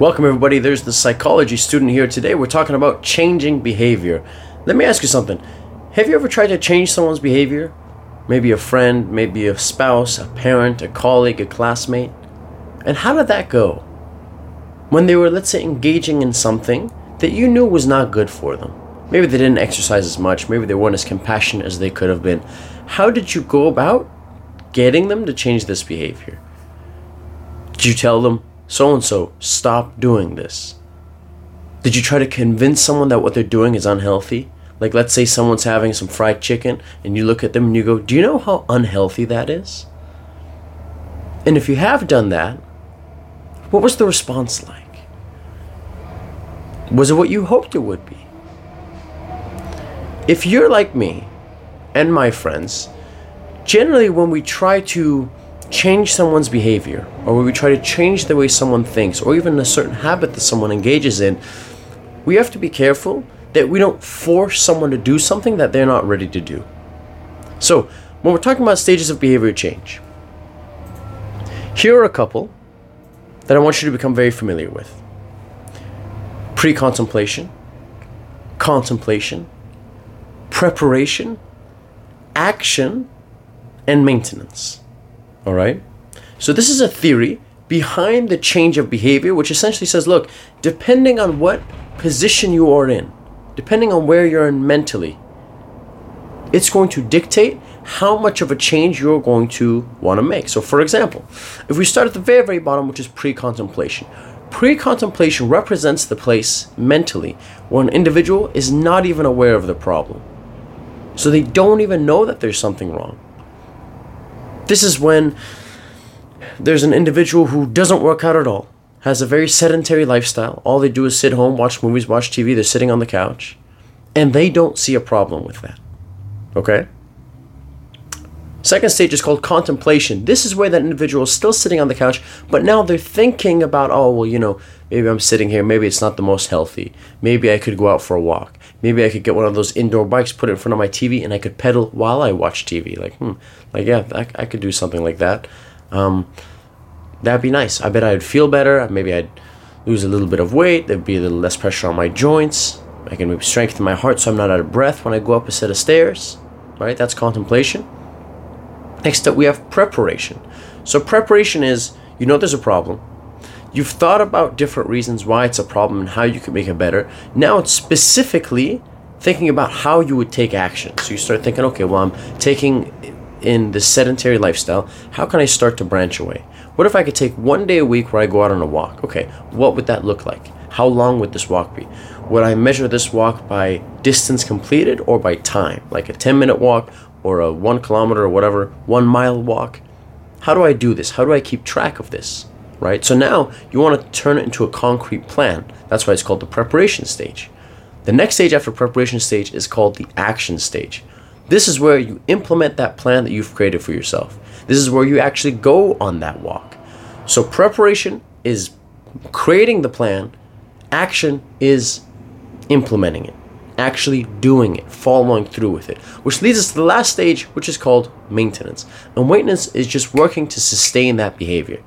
Welcome, everybody. There's the psychology student here today. We're talking about changing behavior. Let me ask you something. Have you ever tried to change someone's behavior? Maybe a friend, maybe a spouse, a parent, a colleague, a classmate? And how did that go? When they were, let's say, engaging in something that you knew was not good for them. Maybe they didn't exercise as much, maybe they weren't as compassionate as they could have been. How did you go about getting them to change this behavior? Did you tell them, so and so, stop doing this? Did you try to convince someone that what they're doing is unhealthy? Like, let's say someone's having some fried chicken, and you look at them and you go, Do you know how unhealthy that is? And if you have done that, what was the response like? Was it what you hoped it would be? If you're like me and my friends, generally when we try to change someone's behavior, or when we try to change the way someone thinks, or even a certain habit that someone engages in, we have to be careful that we don't force someone to do something that they're not ready to do. So, when we're talking about stages of behavior change, here are a couple that I want you to become very familiar with pre contemplation, contemplation, preparation, action, and maintenance. All right? So, this is a theory behind the change of behavior, which essentially says look, depending on what position you are in, depending on where you're in mentally, it's going to dictate how much of a change you're going to want to make. So, for example, if we start at the very, very bottom, which is pre contemplation, pre contemplation represents the place mentally where an individual is not even aware of the problem. So, they don't even know that there's something wrong. This is when there's an individual who doesn't work out at all, has a very sedentary lifestyle. All they do is sit home, watch movies, watch TV, they're sitting on the couch, and they don't see a problem with that. Okay? Second stage is called contemplation. This is where that individual is still sitting on the couch, but now they're thinking about, oh, well, you know, maybe I'm sitting here, maybe it's not the most healthy. Maybe I could go out for a walk. Maybe I could get one of those indoor bikes, put it in front of my TV, and I could pedal while I watch TV. Like, hmm, like, yeah, I, I could do something like that. Um, that'd be nice. I bet I'd feel better. Maybe I'd lose a little bit of weight. There'd be a little less pressure on my joints. I can maybe strengthen my heart so I'm not out of breath when I go up a set of stairs. Right? That's contemplation. Next up, we have preparation. So, preparation is you know there's a problem. You've thought about different reasons why it's a problem and how you can make it better. Now it's specifically thinking about how you would take action. So, you start thinking, okay, well, I'm taking in this sedentary lifestyle. How can I start to branch away? What if I could take one day a week where I go out on a walk? Okay, what would that look like? How long would this walk be? Would I measure this walk by distance completed or by time? Like a 10 minute walk or a one kilometer or whatever, one mile walk. How do I do this? How do I keep track of this? Right? So now you want to turn it into a concrete plan. That's why it's called the preparation stage. The next stage after preparation stage is called the action stage. This is where you implement that plan that you've created for yourself. This is where you actually go on that walk. So preparation is creating the plan, action is implementing it actually doing it, following through with it. Which leads us to the last stage, which is called maintenance. And maintenance is just working to sustain that behavior.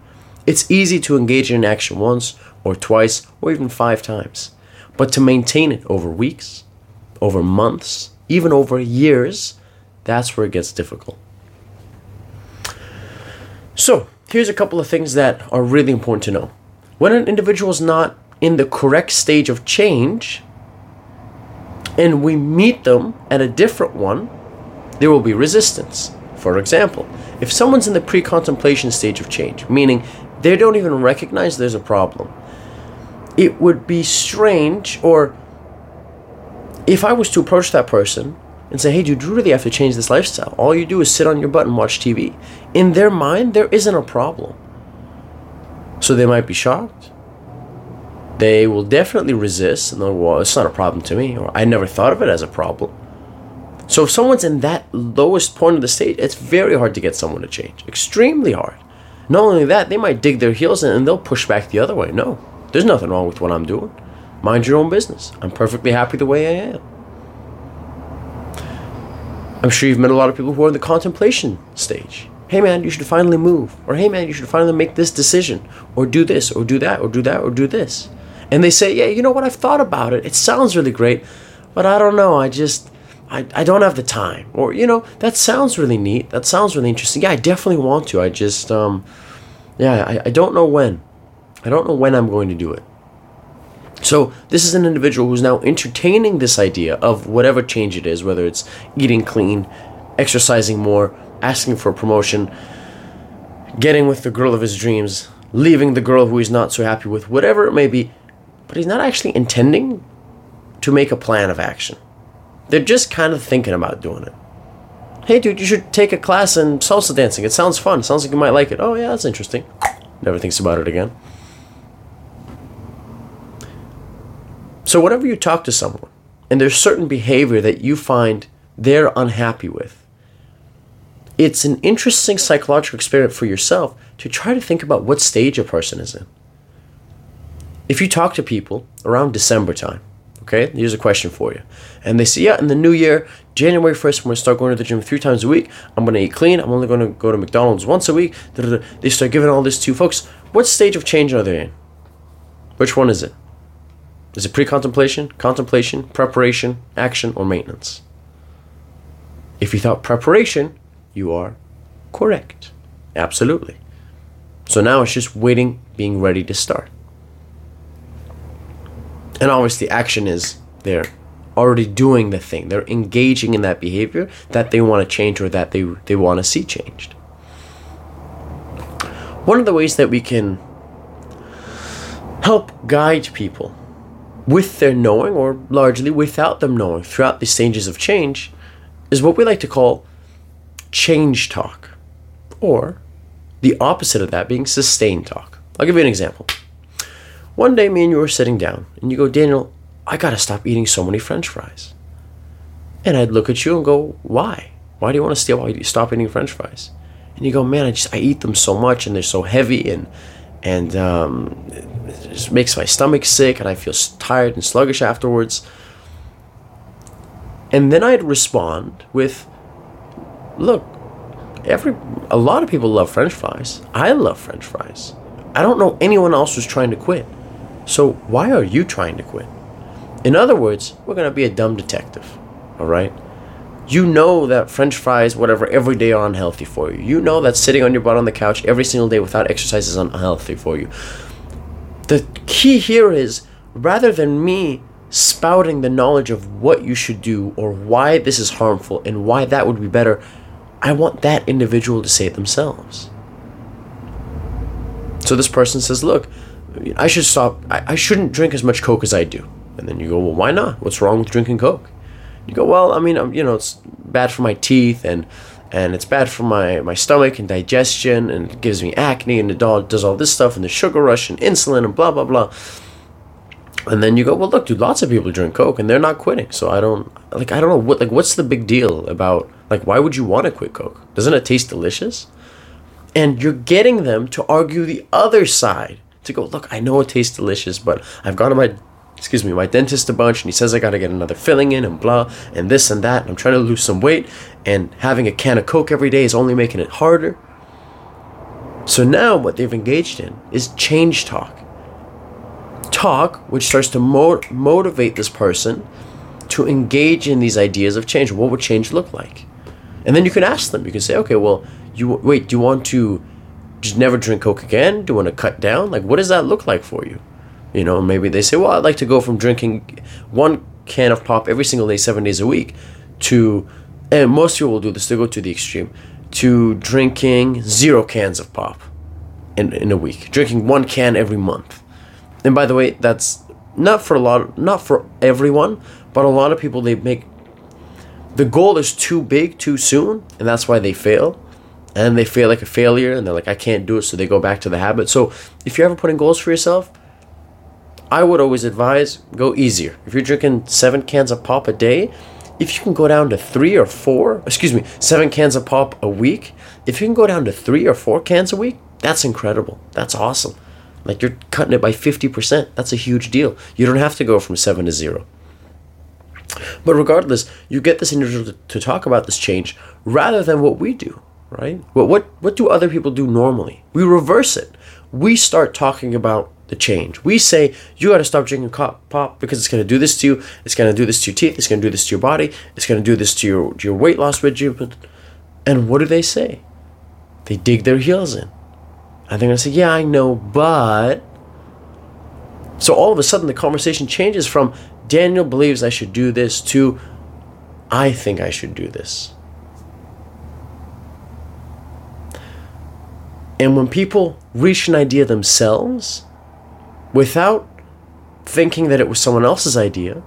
It's easy to engage in action once or twice or even five times, but to maintain it over weeks, over months, even over years, that's where it gets difficult. So, here's a couple of things that are really important to know. When an individual is not in the correct stage of change, and we meet them at a different one, there will be resistance. For example, if someone's in the pre contemplation stage of change, meaning they don't even recognize there's a problem, it would be strange, or if I was to approach that person and say, hey, dude, you really have to change this lifestyle. All you do is sit on your butt and watch TV. In their mind, there isn't a problem. So they might be shocked they will definitely resist and they'll, well, it's not a problem to me, or I never thought of it as a problem. So if someone's in that lowest point of the state, it's very hard to get someone to change. Extremely hard. Not only that, they might dig their heels in and they'll push back the other way. No, there's nothing wrong with what I'm doing. Mind your own business. I'm perfectly happy the way I am. I'm sure you've met a lot of people who are in the contemplation stage. hey man, you should finally move, or hey man, you should finally make this decision, or do this, or do that, or do that, or do this. And they say, yeah, you know what, I've thought about it. It sounds really great, but I don't know, I just, I, I don't have the time. Or, you know, that sounds really neat. That sounds really interesting. Yeah, I definitely want to. I just, um, yeah, I, I don't know when. I don't know when I'm going to do it. So, this is an individual who's now entertaining this idea of whatever change it is, whether it's eating clean, exercising more, asking for a promotion, getting with the girl of his dreams, leaving the girl who he's not so happy with, whatever it may be. But he's not actually intending to make a plan of action. They're just kind of thinking about doing it. Hey, dude, you should take a class in salsa dancing. It sounds fun. sounds like you might like it. Oh, yeah, that's interesting. Never thinks about it again. So, whenever you talk to someone and there's certain behavior that you find they're unhappy with, it's an interesting psychological experiment for yourself to try to think about what stage a person is in. If you talk to people around December time, okay, here's a question for you. And they say, yeah, in the new year, January 1st, I'm going to start going to the gym three times a week. I'm going to eat clean. I'm only going to go to McDonald's once a week. They start giving all this to folks. What stage of change are they in? Which one is it? Is it pre contemplation, contemplation, preparation, action, or maintenance? If you thought preparation, you are correct. Absolutely. So now it's just waiting, being ready to start. And obviously, action is they're already doing the thing. They're engaging in that behavior that they want to change or that they, they want to see changed. One of the ways that we can help guide people with their knowing or largely without them knowing throughout the stages of change is what we like to call change talk, or the opposite of that being sustain talk. I'll give you an example. One day, me and you were sitting down, and you go, Daniel, I gotta stop eating so many french fries. And I'd look at you and go, Why? Why do you want to stop eating french fries? And you go, Man, I just I eat them so much, and they're so heavy, and and um, it just makes my stomach sick and I feel tired and sluggish afterwards. And then I'd respond with, "Look, every a lot of people love French fries. I love French fries. I don't know anyone else who's trying to quit. So why are you trying to quit?" In other words, we're gonna be a dumb detective, all right? You know that French fries, whatever, every day are unhealthy for you. You know that sitting on your butt on the couch every single day without exercise is unhealthy for you. The key here is rather than me spouting the knowledge of what you should do or why this is harmful and why that would be better, I want that individual to say it themselves. So this person says, Look, I should stop, I, I shouldn't drink as much Coke as I do. And then you go, Well, why not? What's wrong with drinking Coke? You go, well, I mean, um, you know, it's bad for my teeth and and it's bad for my, my stomach and digestion and it gives me acne and it all, does all this stuff and the sugar rush and insulin and blah blah blah. And then you go, well, look, dude, lots of people drink Coke and they're not quitting. So I don't like I don't know what like what's the big deal about like why would you want to quit Coke? Doesn't it taste delicious? And you're getting them to argue the other side to go, look, I know it tastes delicious, but I've gone to my excuse me, my dentist a bunch and he says I gotta get another filling in and blah and this and that and I'm trying to lose some weight and having a can of Coke every day is only making it harder. So now what they've engaged in is change talk. Talk which starts to mo- motivate this person to engage in these ideas of change. What would change look like? And then you can ask them. You can say, okay, well, you wait. Do you want to just never drink Coke again? Do you want to cut down? Like, what does that look like for you? You know, maybe they say, well, I'd like to go from drinking one can of pop every single day, seven days a week, to, and most people will do this, they go to the extreme, to drinking zero cans of pop in, in a week, drinking one can every month. And by the way, that's not for a lot, not for everyone, but a lot of people, they make, the goal is too big too soon, and that's why they fail and they feel like a failure and they're like i can't do it so they go back to the habit so if you're ever putting goals for yourself I would always advise go easier. If you're drinking seven cans of pop a day, if you can go down to three or four, excuse me, seven cans of pop a week, if you can go down to three or four cans a week, that's incredible. That's awesome. Like you're cutting it by 50%. That's a huge deal. You don't have to go from seven to zero. But regardless, you get this individual to, to talk about this change rather than what we do, right? What what what do other people do normally? We reverse it. We start talking about the change. We say you got to stop drinking pop, pop because it's going to do this to you. It's going to do this to your teeth. It's going to do this to your body. It's going to do this to your your weight loss regimen. And what do they say? They dig their heels in. And they're going to say, "Yeah, I know, but." So all of a sudden, the conversation changes from Daniel believes I should do this to I think I should do this. And when people reach an idea themselves, without thinking that it was someone else's idea,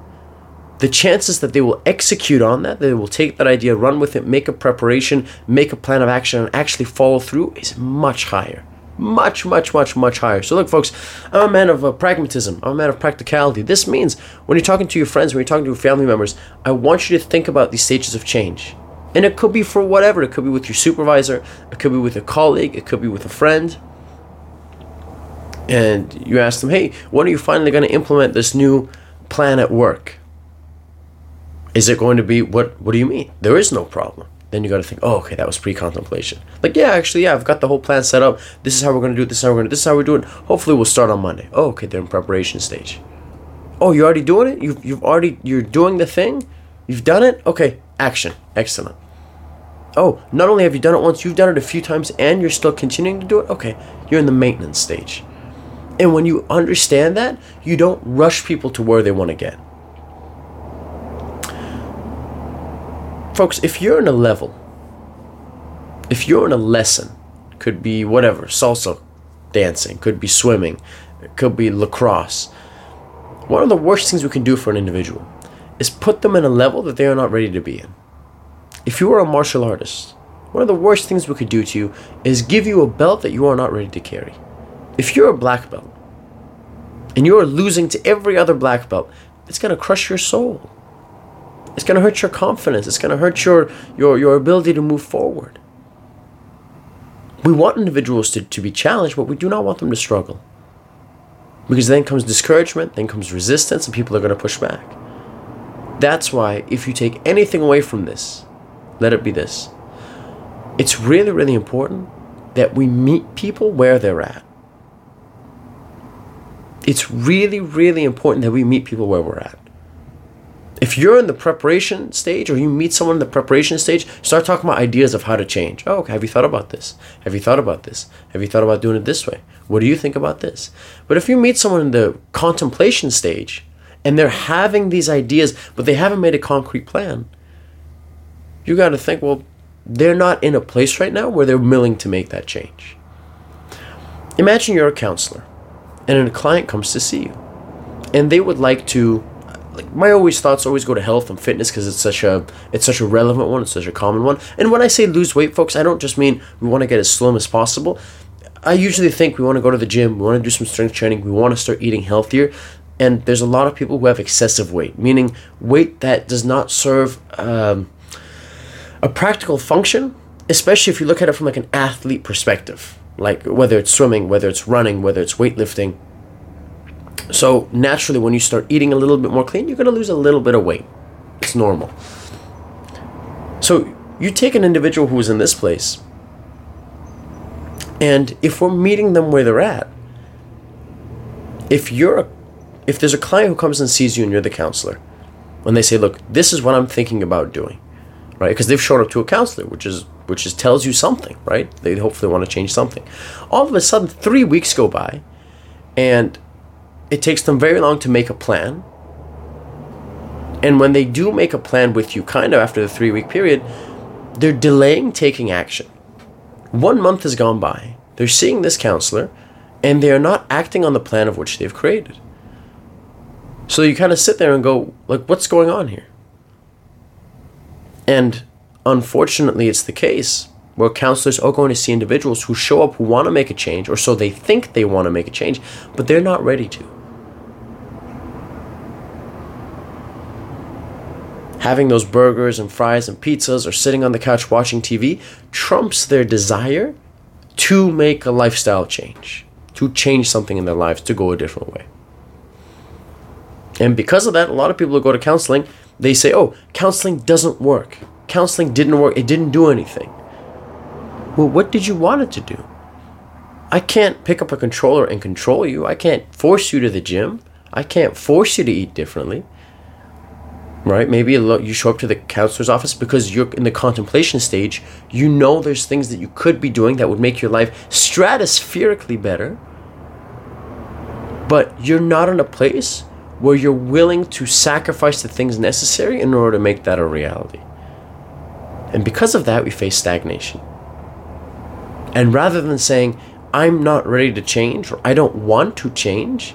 the chances that they will execute on that, they will take that idea, run with it, make a preparation, make a plan of action, and actually follow through is much higher. Much, much, much, much higher. So, look, folks, I'm a man of uh, pragmatism. I'm a man of practicality. This means when you're talking to your friends, when you're talking to your family members, I want you to think about these stages of change. And it could be for whatever. It could be with your supervisor, it could be with a colleague, it could be with a friend. And you ask them, hey, when are you finally going to implement this new plan at work? Is it going to be what what do you mean? There is no problem. Then you got to think, oh, okay, that was pre-contemplation. Like, yeah, actually, yeah, I've got the whole plan set up. This is how we're going to do it. This is how we're to. This is how we're doing. Hopefully, we'll start on Monday. Oh, okay, they're in preparation stage. Oh, you're already doing it. You've you've already you're doing the thing. You've done it. Okay, action. Excellent. Oh, not only have you done it once, you've done it a few times, and you're still continuing to do it. Okay, you're in the maintenance stage. And when you understand that, you don't rush people to where they want to get. Folks, if you're in a level, if you're in a lesson, could be whatever, salsa dancing, could be swimming, could be lacrosse. One of the worst things we can do for an individual is put them in a level that they are not ready to be in. If you are a martial artist, one of the worst things we could do to you is give you a belt that you are not ready to carry. If you're a black belt and you're losing to every other black belt, it's going to crush your soul. It's going to hurt your confidence. It's going to hurt your, your, your ability to move forward. We want individuals to, to be challenged, but we do not want them to struggle. Because then comes discouragement, then comes resistance, and people are going to push back. That's why, if you take anything away from this, let it be this. It's really, really important that we meet people where they're at. It's really, really important that we meet people where we're at. If you're in the preparation stage or you meet someone in the preparation stage, start talking about ideas of how to change. Oh, okay, have you thought about this? Have you thought about this? Have you thought about doing it this way? What do you think about this? But if you meet someone in the contemplation stage and they're having these ideas, but they haven't made a concrete plan, you got to think, well, they're not in a place right now where they're willing to make that change. Imagine you're a counselor and a client comes to see you and they would like to like my always thoughts always go to health and fitness because it's such a it's such a relevant one it's such a common one. And when i say lose weight folks i don't just mean we want to get as slim as possible. I usually think we want to go to the gym we want to do some strength training we want to start eating healthier and there's a lot of people who have excessive weight meaning weight that does not serve um, a practical function especially if you look at it from like an athlete perspective like whether it's swimming, whether it's running, whether it's weightlifting. So naturally, when you start eating a little bit more clean, you're going to lose a little bit of weight. It's normal. So you take an individual who is in this place, and if we're meeting them where they're at, if you're a, if there's a client who comes and sees you and you're the counselor, and they say, "Look, this is what I'm thinking about doing," right? Because they've shown up to a counselor, which is which is tells you something, right? They hopefully want to change something. All of a sudden, three weeks go by, and it takes them very long to make a plan. And when they do make a plan with you, kind of after the three week period, they're delaying taking action. One month has gone by. They're seeing this counselor, and they are not acting on the plan of which they've created. So you kind of sit there and go, like, what's going on here? And unfortunately, it's the case where counselors are going to see individuals who show up who want to make a change, or so they think they want to make a change, but they're not ready to. Having those burgers and fries and pizzas or sitting on the couch watching TV trumps their desire to make a lifestyle change, to change something in their lives, to go a different way. And because of that, a lot of people who go to counseling, they say, oh, counseling doesn't work counseling didn't work. It didn't do anything. Well, what did you want it to do? I can't pick up a controller and control you. I can't force you to the gym. I can't force you to eat differently. Right? Maybe you show up to the counselor's office because you're in the contemplation stage. You know there's things that you could be doing that would make your life stratospherically better. But you're not in a place where you're willing to sacrifice the things necessary in order to make that a reality. And because of that, we face stagnation. And rather than saying, I'm not ready to change or I don't want to change,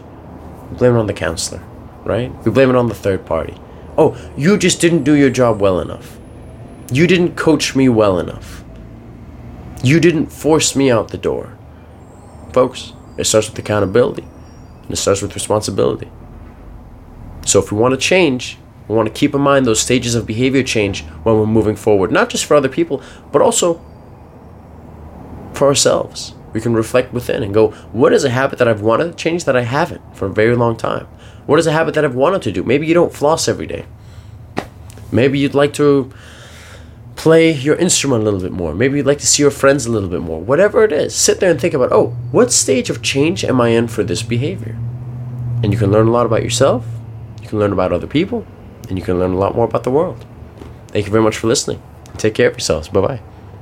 we blame it on the counselor, right? We blame it on the third party. Oh, you just didn't do your job well enough. You didn't coach me well enough. You didn't force me out the door. Folks, it starts with accountability and it starts with responsibility. So if we want to change, we want to keep in mind those stages of behavior change when we're moving forward, not just for other people, but also for ourselves. We can reflect within and go, what is a habit that I've wanted to change that I haven't for a very long time? What is a habit that I've wanted to do? Maybe you don't floss every day. Maybe you'd like to play your instrument a little bit more. Maybe you'd like to see your friends a little bit more. Whatever it is, sit there and think about, oh, what stage of change am I in for this behavior? And you can learn a lot about yourself you can learn about other people, and you can learn a lot more about the world. Thank you very much for listening. Take care of yourselves. Bye bye.